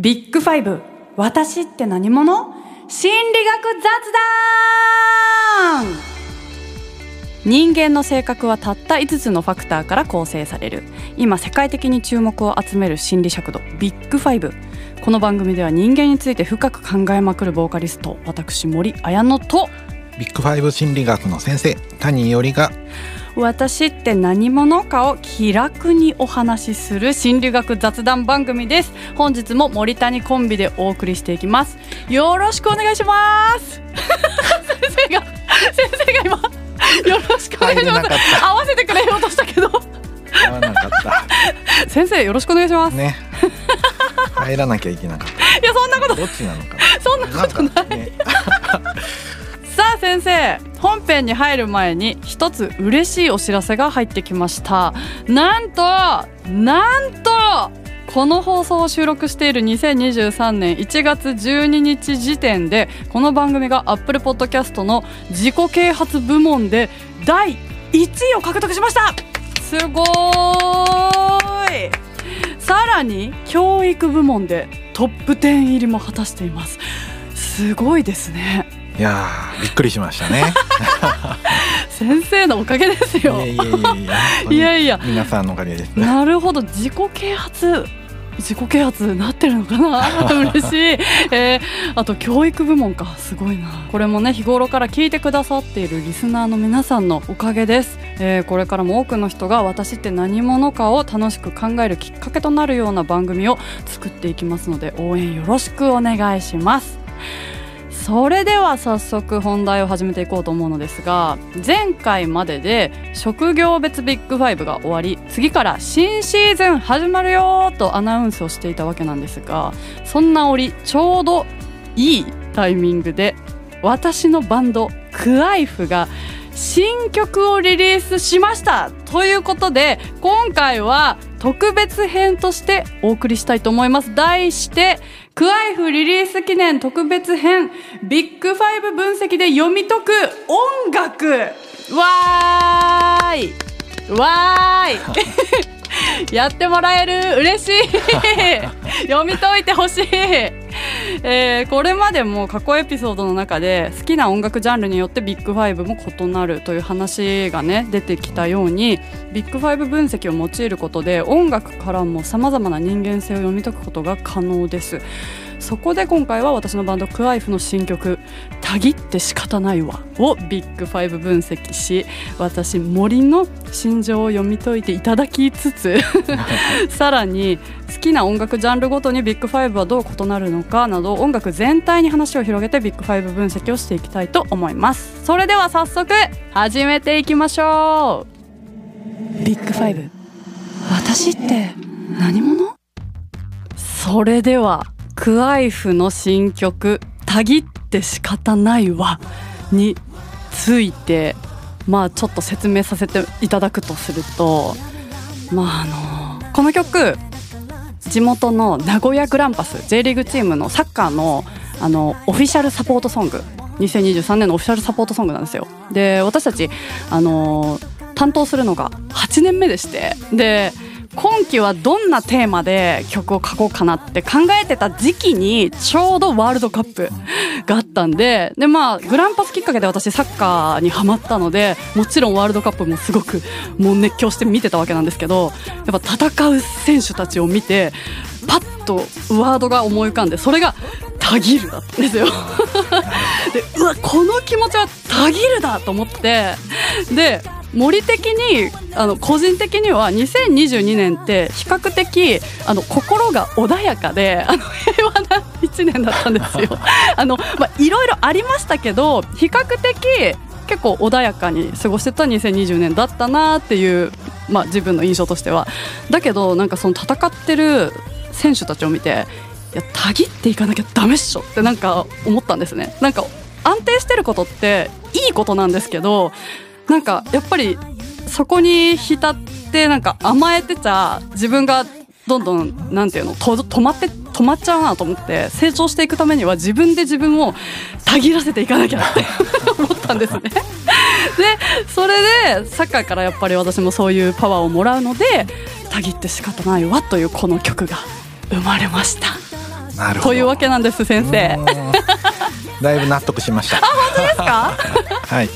ビッグファイブ、私って何者？心理学雑談！人間の性格はたった5つのファクターから構成される。今世界的に注目を集める心理尺度ビッグファイブ。この番組では人間について深く考えまくるボーカリスト私森彩乃とビッグファイブ心理学の先生谷伊織が私って何者かを気楽にお話しする心理学雑談番組です。本日も森谷コンビでお送りしていきます。よろしくお願いします。先生が先生が今よろしくお願いします。合わせてくれようとしたけど。合わなかっ 先生よろしくお願いします、たね。入らなきゃいけなかっいやそんなことたどっちなのかそんななことない。ね。さあ先生本編に入る前に一つ嬉しいお知らせが入ってきました。なんとなんとこの放送を収録している2023年1月12日時点でこの番組が Apple Podcast の自己啓発部門で第1位を獲得しました。すごーい。さらに教育部門でトップ10入りも果たしています。すごいですね。いやーびっくりしましたね。先生のおかげですよ。いやいや。皆さんのおかげです。ねなるほど。自己啓発自己啓発なってるのかな。嬉しい、えーあと教育部門か。すごいな。これもね日頃から聞いてくださっているリスナーの皆さんのおかげです、えーこれからも多くの人が私って何者かを楽しく考えるきっかけとなるような番組を作っていきますので応援よろしくお願いしますそれでは早速本題を始めていこうと思うのですが前回までで職業別ビッグファイブが終わり次から新シーズン始まるよとアナウンスをしていたわけなんですがそんな折ちょうどいいタイミングで私のバンドクアイフが新曲をリリースしましたということで今回は特別編としてお送りしたいと思います。題してクアイフリリース記念特別編ビッグファイブ分析で読み解く音楽。わーい。わーい。やってもらえる？嬉しい。読み解いてほしい、えーこれまでも過去エピソードの中で好きな音楽ジャンルによってビッグファイブも異なるという話がね出てきたようにビッグファイブ分析を用いることで音楽からもさまざまな人間性を読み解くことが可能です。そこで今回は私のバンド Qaijff の新曲「たぎって仕方ないわ」をビッグファイブ分析し私森の心情を読み解いていただきつつ さらに好きな音楽ジャンルごとにビッグファイブはどう異なるのかなど音楽全体に話を広げてビッグファイブ分析をしていきたいと思います。それでは早速始めていきましょう。ビッグファイブ。私って何者？それではクワイフの新曲「たぎって仕方ないわ」についてまあちょっと説明させていただくとするとまああのこの曲地元の名古屋グランパス J リーグチームのサッカーのあのオフィシャルサポートソング2023年のオフィシャルサポートソングなんですよ。で私たちあの担当するのが8年目でしてで今期はどんなテーマで曲を書こうかなって考えてた時期にちょうどワールドカップがあったんででまあグランパスきっかけで私サッカーにハマったのでもちろんワールドカップもすごくもう熱狂して見てたわけなんですけどやっぱ戦う選手たちを見てパッとワードが思い浮かんでそれが「たぎる」だったんですよ。でうわこの気持ちはたぎるだと思ってで森的にあの個人的には2022年って比較的あの心が穏やかであの平和な1年だったんですよ。あのまあ、いろいろありましたけど比較的結構穏やかに過ごしてた2020年だったなっていう、まあ、自分の印象としては。だけどなんかその戦ってる選手たちを見ていやたぎっていかなきゃダメっしょってなんか思ったんですね。なんか安定してることっていいことなんですけどなんかやっぱりそこに浸ってなんか甘えてちゃ自分がどんどんなんていうのと止まって止まっちゃうなと思って成長していくためには自分で自分をたぎらせていかなきゃって 思ったんですね。でそれでサッカーからやっぱり私もそういうパワーをもらうのでたぎって仕方ないわというこの曲が生まれました。なるほど。というわけなんです先生。だいぶ納得しました。ですか？はい。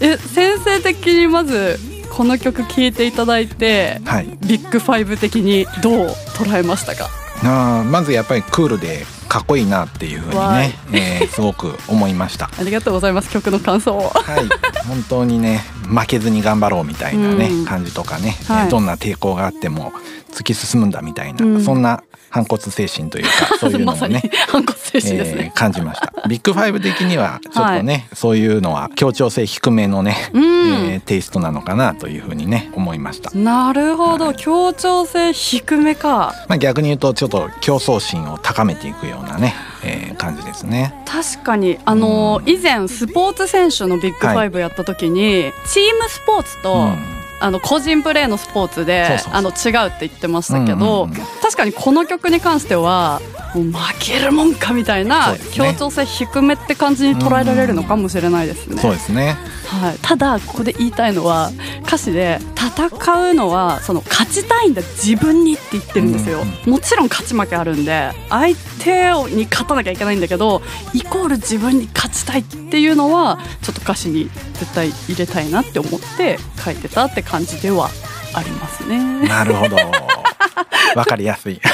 え先生的にまずこの曲聴いていただいてはい。ビッグファイブ的にどう捉えましたか？あーまずやっぱりクールでかっこいいなっていうふうにわね、えーすごく思いました。ありがとうございます曲の感想を。はい。本当にね負けずに頑張ろうみたいなね、うん。感じとかね、はい。えーどんな抵抗があっても突き進むんだみたいな、うん。そんな反骨精神というか そういうのまさにをね 反骨精神ですね、えー感じました。ビッグファイブ的にはちょっとね、そういうのは協調性低めのね、うん。えーテイストなのかなというふうにね思いました、なるほど。協調性低めか。まあ、逆に言うとちょっと競争心を高めていくようなね、えー感じですね。確かにあの以前スポーツ選手のビッグファイブやった時に、チームスポーツと、うんあの個人プレーのスポーツであの違うって言ってましたけど、うんうんうん。確かにこの曲に関してはもう負けるもんかみたいそな協調性低めって感じに捉えられるのかもしれないですね。そうですね。はい、ただここで言いたいのは歌詞で戦うのはその勝ちたいんだ自分にって言ってるんですよ、うん。もちろん勝ち負けあるんで相手に勝たなきゃいけないんだけどイコール自分に勝ちたいっていうのはちょっと歌詞に絶対入れたいなって思って書いてたって感じではありますね。なるほど。わかりやすい。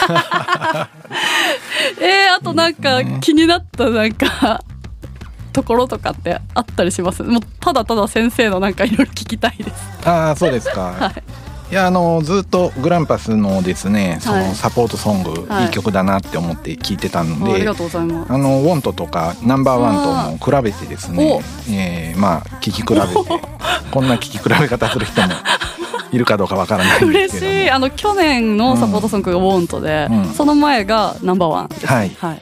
えー、あとなんか気になったなんかところとかってあったりします？もうただただ先生のなんかいろいろ聞きたいです。ああそうですか、はいいやあのずっとグランパスのですねそはい。のサポートソング、はい。い、い曲だなって思って聞いてたので、ありがとうございます。あのウォントとかナンバーワンとも比べてですねお、えーまあ聞き比べてこんな聞き比べ方する人も いるかどうかわからない嬉しい。あの去年のサポートソングが「ウォントで、うん。その前がナンバーワンです、はい。はい、い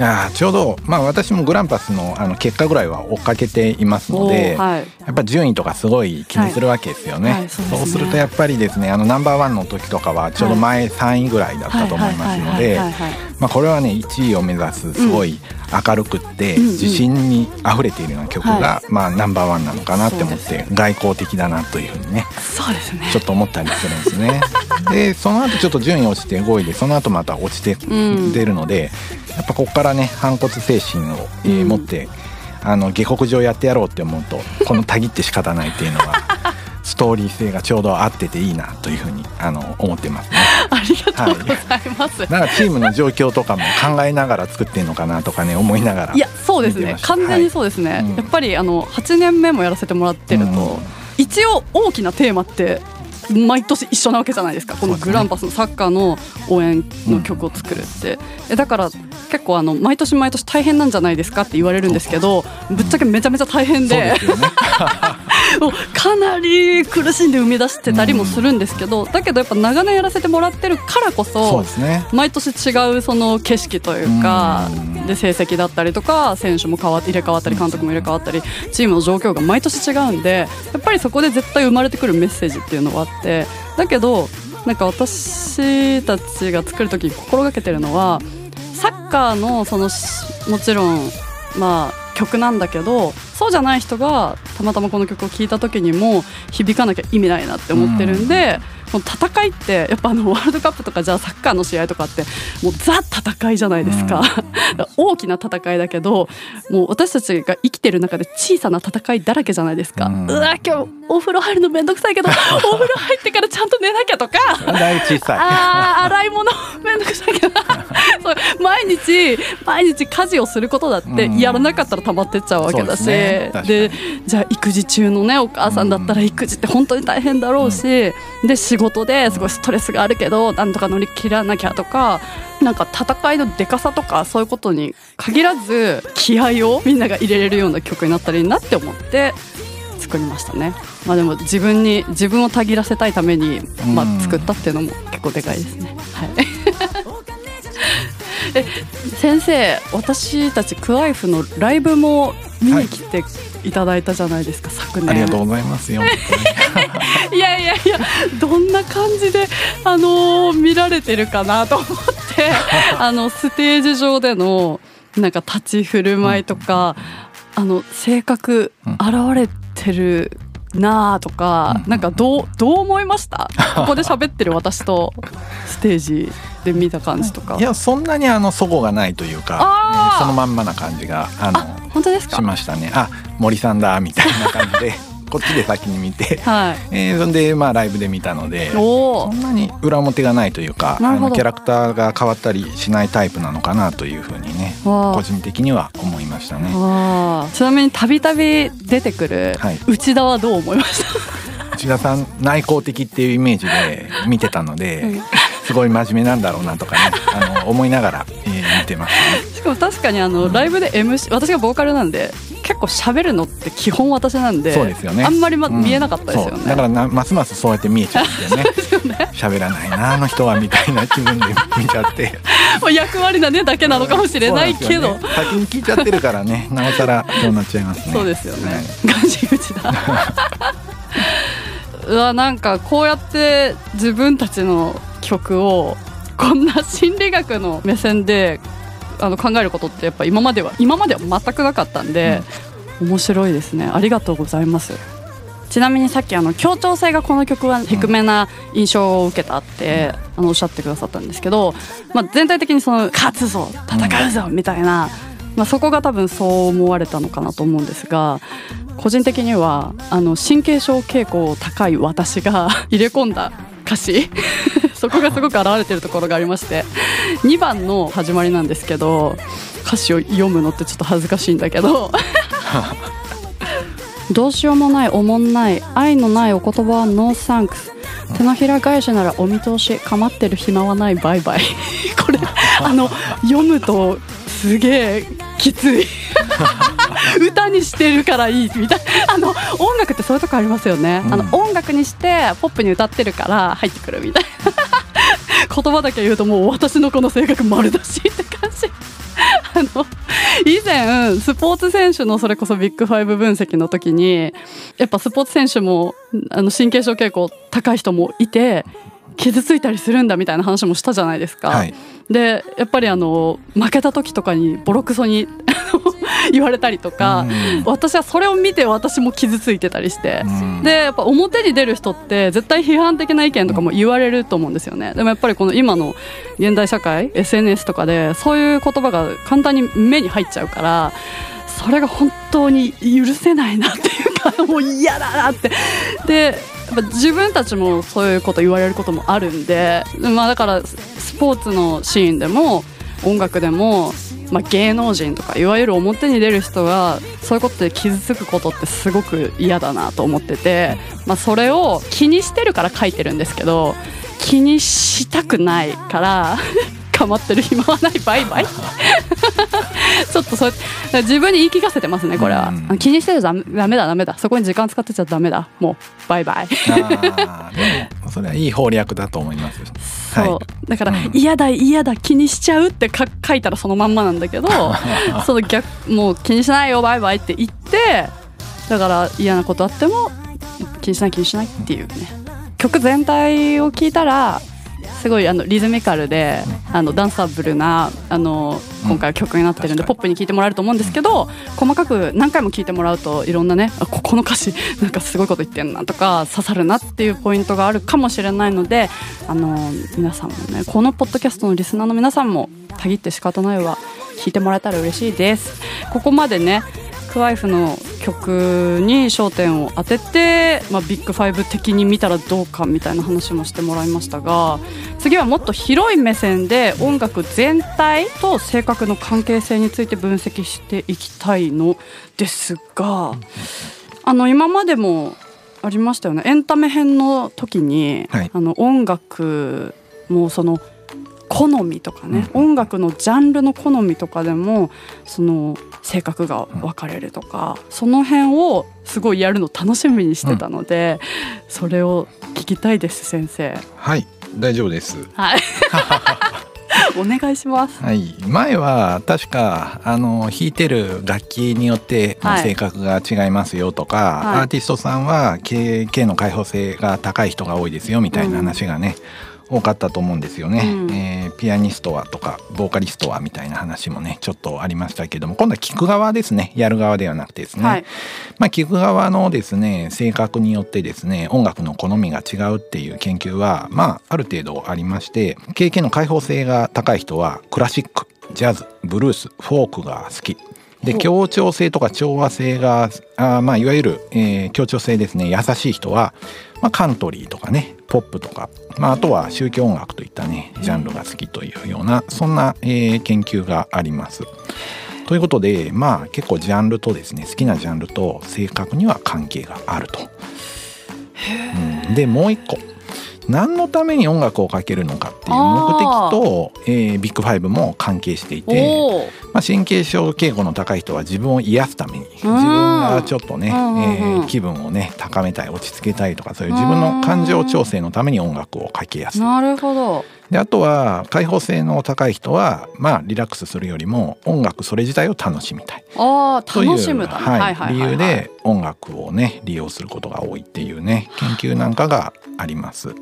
やーちょうど、まあ、私もグランパスのあの結果ぐらいは追っかけていますので、はい。やっぱ順位とかすごい気にするわけですよね,、はいはいそうですね。そうするとやっぱりですねあのナンバーワンの時とかはちょうど前3位ぐらいだったと思いますのでまあこれはね1位を目指すすごい明るくって自信にあふれているような曲はがまあナンバーワンなのかなって思って外交的だなというふうにねそうですね。ちょっと思ったりするんですね。でその後ちょっと順位落ちて5位でその後また落ちてうん。出るので、やっぱここからね反骨精神を、持ってあの下克上やってやろうって思うとこのたぎって仕方ないっていうのは ストーリー性がちょうど合ってていいなというふうにあの思ってますね。ありがとうございます、なんかチームの状況とかも考えながら作ってんのかなとかね思いながらいやそうですね。完全にそうですね、はい。うん。やっぱりあの8年目もやらせてもらってると、うん。一応大きなテーマって毎年一緒なわけじゃないですか。このグランパスのサッカーの応援の曲を作るって、えだから結構あの毎年毎年大変なんじゃないですかって言われるんですけどぶっちゃけめちゃめちゃ大変で。ですよね。もうかなり苦しんで生み出してたりもするんですけど、だけどやっぱ長年やらせてもらってるからこそうそですね。毎年違うその景色というかうんで成績だったりとか選手も変わって入れ替わったり監督も入れ替わったりチームの状況が毎年違うんでやっぱりそこで絶対生まれてくるメッセージっていうのはあってだけどなんか私たちが作る時に心がけてるのはサッカーのそのしもちろんまあ曲なんだけどそうじゃない人がたまたまこの曲を聴いた時にも響かなきゃ意味ないなって思ってるんで、この戦いってやっぱあのワールドカップとかじゃあサッカーの試合とかってもうザ戦いじゃないですか、大きな戦いだけどもう私たちが生きてる中で小さな戦いだらけじゃないですか、ううんわ今日お風呂入るのめんどくさいけど お風呂入ってからちゃんと寝なきゃとか。あー洗い物めんどくさいけど。そう毎日毎日家事をすることだってうん。やらなかったら溜まってっちゃうわけだし、そうですね。じゃあ育児中のねお母さんだったら育児って本当に大変だろうし、で仕事ですごいストレスがあるけどなんとか乗り切らなきゃとかなんか戦いのでかさとかそういうことに限らず気合をみんなが入れれるような曲になったらいいなって思って作りましたね。まあでも自分に自分をたぎらせたいためにまうんあ作ったっていうのも結構でかいですね。はい。え先生私たちクワイフのライブも見に来ていただいたじゃないですか、昨年。ありがとうございますよ。いやいやいやどんな感じで、あのー見られてるかなと思って あのステージ上でのなんか立ち振る舞いとか、あの性格うん。現れてるなあとか、うん。なんかどうどう思いました？ここで喋ってる私とステージで見た感じとか。いやそんなにあの齟齬がないというか、そのまんまな感じがあのあ本当ですか？しましたね。あ森さんだみたいな感じでこっちで先に見て、はい。えーそんでまあライブで見たのでそんなに裏表がないというかあのキャラクターが変わったりしないタイプなのかなというふうにね個人的には思いましたね。ちなみにたびたび出てくるはい。内田はどう思いました、内田さん内向的っていうイメージで見てたので、うんすごい真面目なんだろうなとかねあの思いながら、えー見てましたね。しかも確かにあのライブで MC 私がボーカルなんで結構喋るのって基本私なんでそうですよね。あんまり、まうん。見えなかったですよね。だからなますますそうやって見えちゃうんでね。喋らないなあの人はみたいな気分で見ちゃって。まあ役割なねだけなのかもしれないけど。ね。先に聞いちゃってるからね。なおさらそうなっちゃいますね。そうですよね。はい。ガチ口だ。うわなんかこうやって自分たちの曲をこんな心理学の目線であの考えることってやっぱ今までは今までは全くなかったんで、面白いですね。ありがとうございます。ちなみにさっきあの協調性がこの曲は低めな印象を受けたって、あのおっしゃってくださったんですけど、まあ、全体的にその勝つぞ戦うぞみたいな、まあ、そこが多分そう思われたのかなと思うんですが個人的にはあの神経症傾向高い私が 入れ込んだ歌詞。そこがすごく表れてるところがありまして。2番の始まりなんですけど歌詞を読むのってちょっと恥ずかしいんだけど。どうしようもないおもんない愛のないお言葉はノーサンクス。手のひら返しならお見通し構ってる暇はないバイバイ。これあの読むとすげえきつい 歌にしてるからいいみたいな。あの音楽ってそういうとこありますよね、あのうん音楽にしてポップに歌ってるから入ってくるみたいな。言葉だけ言うともう私のこの性格丸出しって感じ。あの以前スポーツ選手のそれこそビッグファイブ分析の時にやっぱスポーツ選手もあの神経症傾向高い人もいて傷ついたりするんだみたいな話もしたじゃないですか。はい。でやっぱりあの負けた時とかにボロクソに 言われたりとか、うん。私はそれを見て私も傷ついてたりして。うん。でやっぱ表に出る人って絶対批判的な意見とかも言われると思うんですよね。でもやっぱりこの今の現代社会 SNS とかでそういう言葉が簡単に目に入っちゃうからそれが本当に許せないなっていうかもう嫌だなって。でやっぱ自分たちもそういうこと言われることもあるんでまあだからスポーツのシーンでも音楽でもまあ、芸能人とかいわゆる表に出る人がそういうことで傷つくことってすごく嫌だなと思ってて、まあ、それを気にしてるから書いてるんですけど気にしたくないから 構ってる暇はない。バイバイ。ちょっとそう自分に言い聞かせてますねこれは、うん気にしてるとダメダメだダメだ。そこに時間使ってちゃダメだ。もうバイバイ。それはいい攻略だと思いますそう、はい。だから、うん。嫌だ嫌だ気にしちゃうってか書いたらそのまんまなんだけど その逆もう気にしないよバイバイって言ってだから嫌なことあっても気にしない気にしないっていうね。曲全体を聞いたらすごいあのリズミカルであのダンサブルなあの今回は曲になってるんで、うんポップに聴いてもらえると思うんですけど細かく何回も聴いてもらうといろんなねあここの歌詞 なんかすごいこと言ってんなとか刺さるなっていうポイントがあるかもしれないのであの皆さんもねこのポッドキャストのリスナーの皆さんも「たぎって仕方ないわ」聞いてもらえたら嬉しいです。ここまでねクワイフの曲に焦点を当てて、まあ、ビッグファイブ的に見たらどうかみたいな話もしてもらいましたが次はもっと広い目線で音楽全体と性格の関係性について分析していきたいのですがあの今までもありましたよね。エンタメ編の時に、はい。あの音楽もその好みとかね、音楽のジャンルの好みとかでもその性格が分かれるとか、その辺をすごいやるの楽しみにしてたので、それを聞きたいです先生。はい大丈夫です。はい。お願いします。はい、前は確かあの弾いてる楽器によってはい。性格が違いますよとか、はい。アーティストさんは経経の開放性が高い人が多いですよみたいな話がね、多かったと思うんですよね、うん。えーピアニストはとかボーカリストはみたいな話もねちょっとありましたけども今度は聞く側ですね。やる側ではなくてですね、はい。まあ、聞く側のですね性格によってですね音楽の好みが違うっていう研究はまあある程度ありまして経験の開放性が高い人はクラシックジャズブルースフォークが好きで協調性とか調和性があーまあいわゆる、えー協調性ですね。優しい人は、まあ、カントリーとかねポップとか、まあ、あとは宗教音楽といったねジャンルが好きというようなそんな、えー研究があります。ということでまあ結構ジャンルとですね好きなジャンルと性格には関係があると。うん。でもう一個何のために音楽をかけるのかっていう目的と、えービッグファイブも関係していて、まあ、神経症傾向の高い人は自分を癒すために自分がちょっとね、うんうんうん。えー気分をね高めたい落ち着けたいとかそういう自分の感情調整のために音楽をかけやすい。なるほどであとは開放性の高い人はまあリラックスするよりも音楽それ自体を楽しみたい。ああと。いう楽しむため、はい。理由で音楽をね利用することが多いっていうね研究なんかがあります。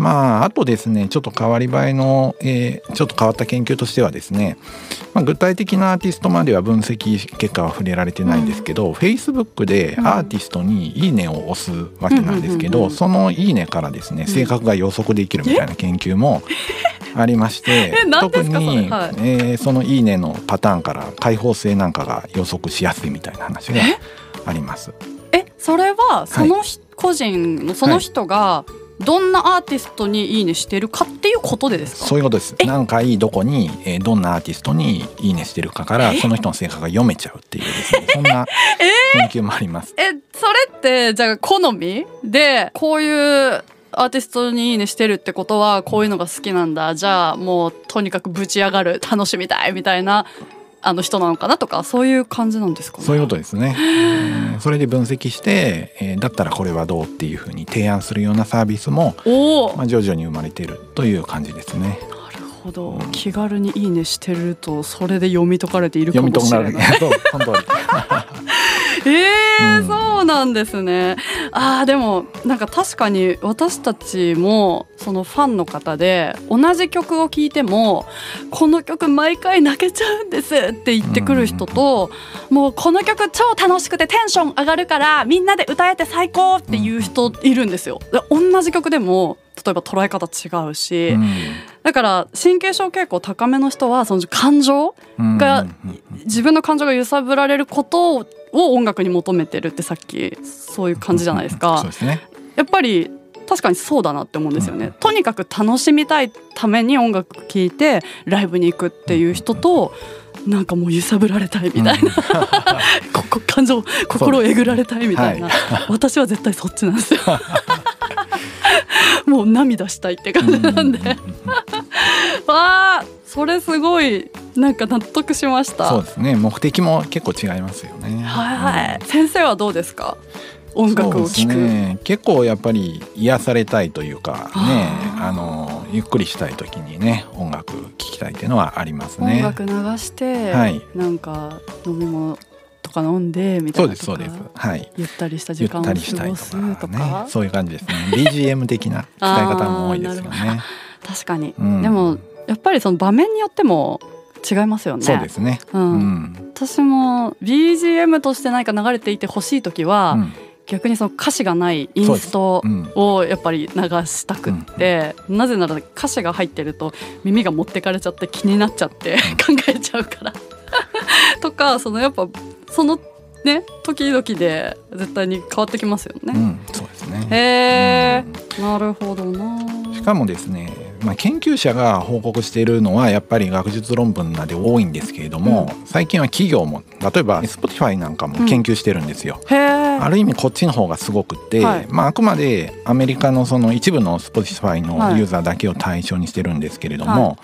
まああとですねちょっと変わり映えの、えーちょっと変わった研究としてはですね、まあ、具体的なアーティストまでは分析結果は触れられてないんですけど、Facebook でアーティストに「いいね」を押すわけなんですけど、うんうんうんうん。その「いいね」からですね性格が予測できるみたいな研究もありまして 特に、はい。えーその「いいね」のパターンから開放性なんかが予測しやすいみたいな話があります。えそれはそのひ、個人のその人がどんなアーティストにいいねしてるかっていうことでですか？そういうことです。何回どこに、えーどんなアーティストにいいねしてるかからその人の性格が読めちゃうっていうですねそんな 研究もあります。えそれってじゃあ好みでこういうアーティストにいいねしてるってことはこういうのが好きなんだじゃあもうとにかくぶち上がる楽しみたいみたいなあの人なのかなとかそういう感じなんですかねそういうことですね。うんそれで分析して、えーだったらこれはどうっていうふうに提案するようなサービスも、おお、まあ、徐々に生まれているという感じですね。なるほど気軽にいいねしてるとそれで読み解かれているか読みもしれない解かれる。そうその通り。えーうん。そうなんですね。あーでもなんか確かに私たちもそのファンの方で同じ曲を聴いてもこの曲毎回泣けちゃうんですって言ってくる人と、もうこの曲超楽しくてテンション上がるからみんなで歌えて最高っていう人いるんですよ。で同じ曲でも例えば捉え方違うし、うん。だから神経症傾向高めの人はその感情うんがうんうん。自分の感情が揺さぶられることを音楽に求めてるってさっきそういう感じじゃないですか。ですね。やっぱり確かにそうだなって思うんですよね、うん。とにかく楽しみたいために音楽聴いてライブに行くっていう人となんかもう揺さぶられたいみたいな、ここ感情心をえぐられたいみたいな、私は絶対そっちなんですよ。もう涙したいって感じなんで、うん。うんうんわあそれすごいなんか納得しました。そうですね。目的も結構違いますよね。はいはい、うん。先生はどうですか？音楽を聴く、ね、結構やっぱり癒されたいというかねあのゆっくりしたい時にね音楽聴きたいっていうのはあります音ね。楽流して、はい。なんか飲み物とか飲んでみたそいうなとかですそうです。はい。ゆったりした時間を過ごすとか？かねそういう感じですね。BGM 的な使い方も多いですよね。確かに、うん。でもやっぱりその場面によっても違いますよねそうですね。ううんん。私も BGM として何か流れていてほしい時は、うん逆にその歌詞がないインストうんをやっぱり流したくって、なぜなら歌詞が入ってると耳が持ってかれちゃって気になっちゃって考えちゃうから とかそのやっぱそのね時々で絶対に変わってきますよね。うん、そうですね。へうんえ、なるほどな。しかもですね、まあ、研究者が報告しているのはやっぱり学術論文なんで多いんですけれども、最近は企業も例えば Spotify なんかも研究してるんですよ。へえ。ある意味こっちの方がすごくって、はい。まあ、あくまでアメリカのその一部の Spotify はい。のユーザーだけを対象にしてるんですけれども、は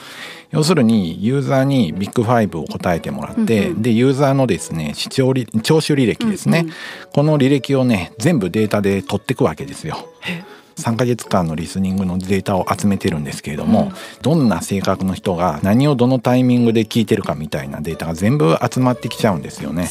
要するにユーザーにビッグファイブを答えてもらって、うんうん。でユーザーのですね視聴履聴取履歴ですね、うんうん。この履歴をね全部データで取っていくわけですよ。へ3ヶ月間のリスニングのデータを集めてるんですけれども、うん。どんな性格の人が何をどのタイミングで聞いてるかみたいなデータが全部集まってきちゃうんですよね。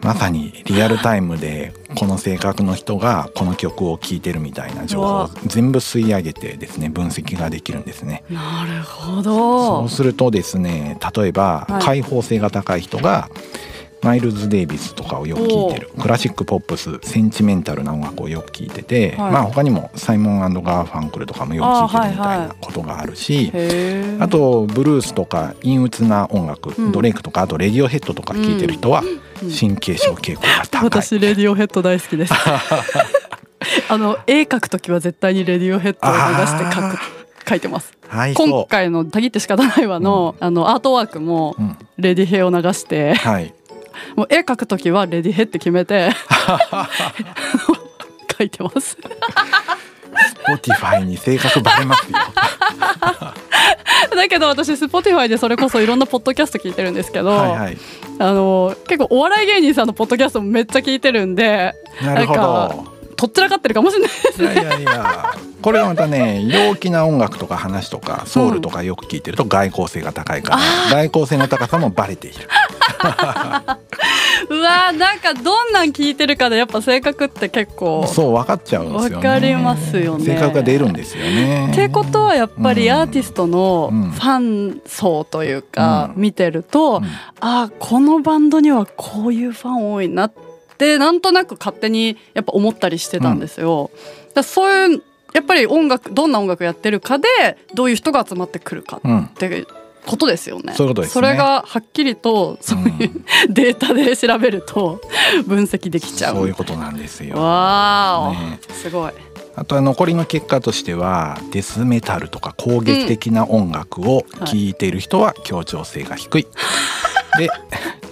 まさにリアルタイムでこの性格の人がこの曲を聴いてるみたいな情報を全部吸い上げてですね分析ができるんですね。なるほそどうするとですね例えばはい。開放性が高い人がマイルズ・デイビスとかをよく聴いてる。クラシックポップスセンチメンタルな音楽をよく聴いてて、はい。まあ他にもサイモンガーファンクルとかもよく聴いてるみたいあはいはないことがあるし。へえあとブルースとか陰鬱な音楽、うん。ドレイクとかあとレディオヘッドとか聴いてる人はうん。神経症傾向が高い。私レディオヘッド大好きです。あの絵描くときは絶対にレディオヘッドを流して描あく描いてます。はい今そ回の「たぎって仕方ないわの」あのアートワークもう、うん、レディヘを流してはいもう絵描くときはレディヘって決めて 描いてます。Spotify に性格バレますよ。だけど私 Spotify でそれこそいろんなポッドキャスト聞いてるんですけど、はいはい。あの結構お笑い芸人さんのポッドキャストもめっちゃ聞いてるんでなるほど。とっちらかってるかもしれない。ですいやいやいや。これはまたね陽気な音楽とか話とかソウルとかよく聞いてると外交性が高いから、外交性の高さもバレている。うわーなんかどんなん聞いてるかでやっぱ性格って結構そう分かっちゃうんですよね。わかりますよね。性格が出るんですよね。ってことはやっぱりうん。アーティストのうん。ファン層というかうん。見てると、うん。あーこのバンドにはこういうファン多いなってなんとなく勝手にやっぱ思ったりしてたんですよ。だからそういうやっぱり音楽どんな音楽やってるかでどういう人が集まってくるかうん。ってことですよね。そういうことですね。それがはっきりとそういう、データで調べると分析できちゃう。そういうことなんですよ。わーお、ね。すごい。あとは残りの結果としてはデスメタルとか攻撃的な音楽を聴いている人は協調性が低い、で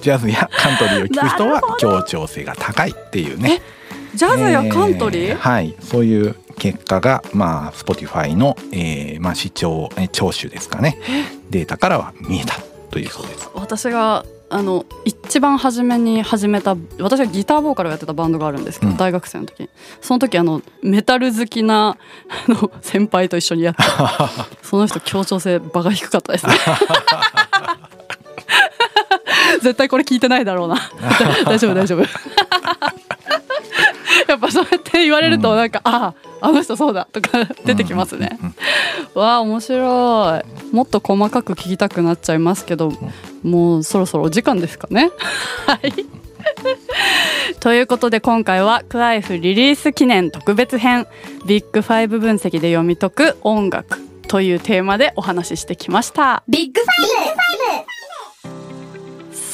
ジャズやカントリーを聴く人は協調性が高いっていうね。ジャズやカントリー、えーはい。そういう結果がまあ Spotify の、えーまあ、視聴えー聴取ですかね。データからは見えたというそうです。私があの一番初めに始めた私がギターボーカルをやってたバンドがあるんですけど、うん。大学生の時。その時あのメタル好きなあの先輩と一緒にやって その人協調性場が低かったですね 絶対これ聞いてないだろうな。大丈夫大丈夫。やっぱそうやって言われるとなんか、あああの人そうだとか 出てきますね、うんうんわあ面白い。もっと細かく聞きたくなっちゃいますけど、もうそろそろお時間ですかね？はい。ということで今回はクワイフリリース記念特別編ビッグファイブ分析で読み解く音楽というテーマでお話ししてきました。ビッグフ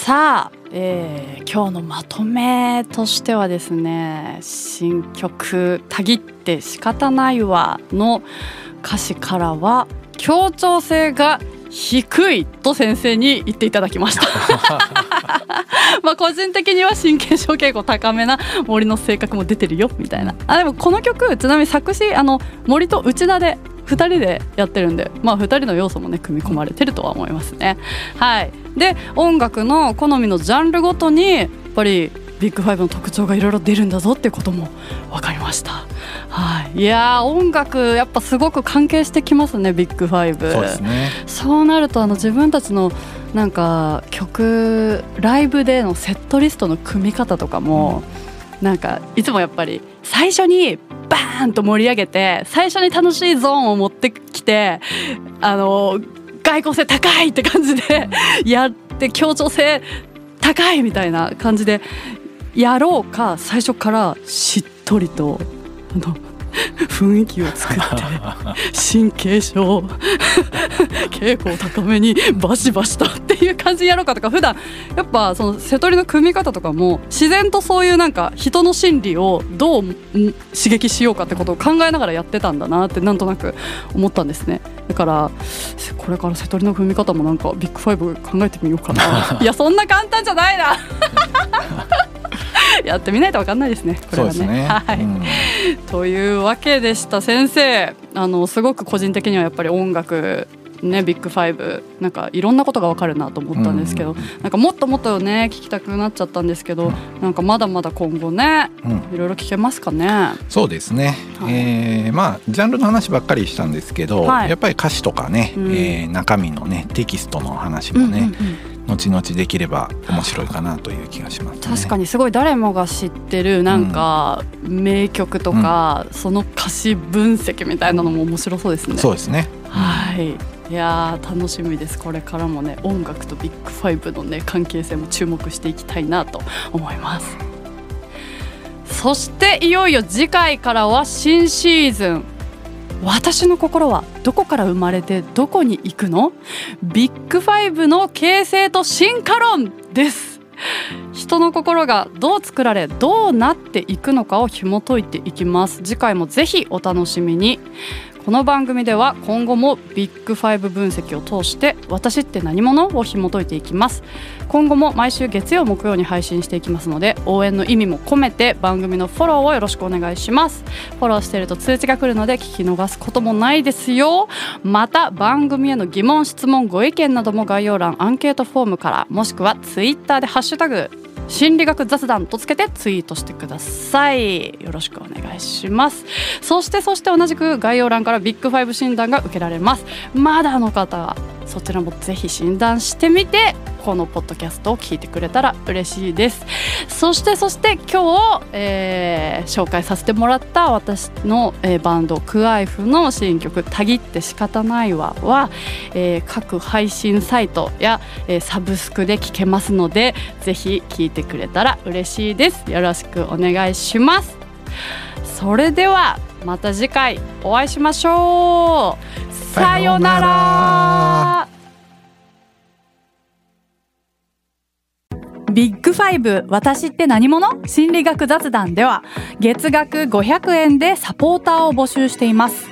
さあ、えー今日のまとめとしてはですね新曲「たぎって仕方ないわ」の歌詞からは協調性が低いと先生に言っていただきました。まあ個人的には神経症傾向高めな森の性格も出てるよみたいな。あでもこの曲ちなみに作詞あの森と内田で2人でやってるんでまあ2人の要素もね組み込まれてるとは思いますね。はいで音楽の好みのジャンルごとにやっぱりビッグファイブの特徴がいろいろ出るんだぞってことも分かりました。はい、いやー音楽やっぱすごく関係してきますねビッグファイブ。そうですねそうなるとあの自分たちのなんか曲ライブでのセットリストの組み方とかも、なんかいつもやっぱり最初にバーンと盛り上げて最初に楽しいゾーンを持ってきてあの外交性高いって感じで やって協調性高いみたいな感じでやろうか最初からしっとりと。あの雰囲気を作って神経症稽古を高めにバシバシとっていう感じにやろうかとか普段やっぱその瀬戸りの組み方とかも自然とそういうなんか人の心理をどうん刺激しようかってことを考えながらやってたんだなってなんとなく思ったんですねだからこれからセトリの組み方もなんかビッグファイブ考えてみようかな。いやそんな簡単じゃないな。やってみないと分かんないですねこれはね。ね、はい、うん。というわけでした。先生あのすごく個人的にはやっぱり音楽ねビッグファイブなんかいろんなことがわかるなと思ったんですけど、うんなんかもっともっとね聞きたくなっちゃったんですけど、うんなんかまだまだ今後ねうん。いろいろ聞けますかね？そうですね、はい。えーまあジャンルの話ばっかりしたんですけど、はい。やっぱり歌詞とかね、うん。えー中身のねテキストの話もね、後々できれば面白いかなという気がします、ね、確かにすごい誰もが知ってるなんか名曲とか、その歌詞分析みたいなのも面白そうですね。そうですね、はい。いや楽しみです。これからもね音楽とビッグファイブのね関係性も注目していきたいなと思います。そしていよいよ次回からは新シーズン私の心はどこから生まれてどこに行くの？ビッグファイブの形成と進化論です。人の心がどう作られどうなっていくのかを紐解いていきます。次回もぜひお楽しみに。この番組では今後もビッグファイブ分析を通して私って何者を紐解いていきます。今後も毎週月曜木曜に配信していきますので応援の意味も込めて番組のフォローをよろしくお願いします。フォローしていると通知が来るので聞き逃すこともないですよ。また番組への疑問質問ご意見なども概要欄アンケートフォームからもしくはツイッターでハッシュタグ心理学雑談とつけてツイートしてください。よろしくお願いします。そしてそして同じく概要欄からビッグファイブ診断が受けられます。まだの方はそちらもぜひ診断してみてこのポッドキャストを聞いてくれたら嬉しいです。そしてそして今日、えー、紹介させてもらった私の、えー、バンドクアイフの新曲「たぎって仕方ないわは」えー、各配信サイトや、えー、サブスクで聴けますのでぜひ聴いてくれたら嬉しいです。よろしくお願いします。それではまた次回お会いしましょう。さようなら。ビッグファイブ私って何者？心理学雑談では月額500円でサポーターを募集しています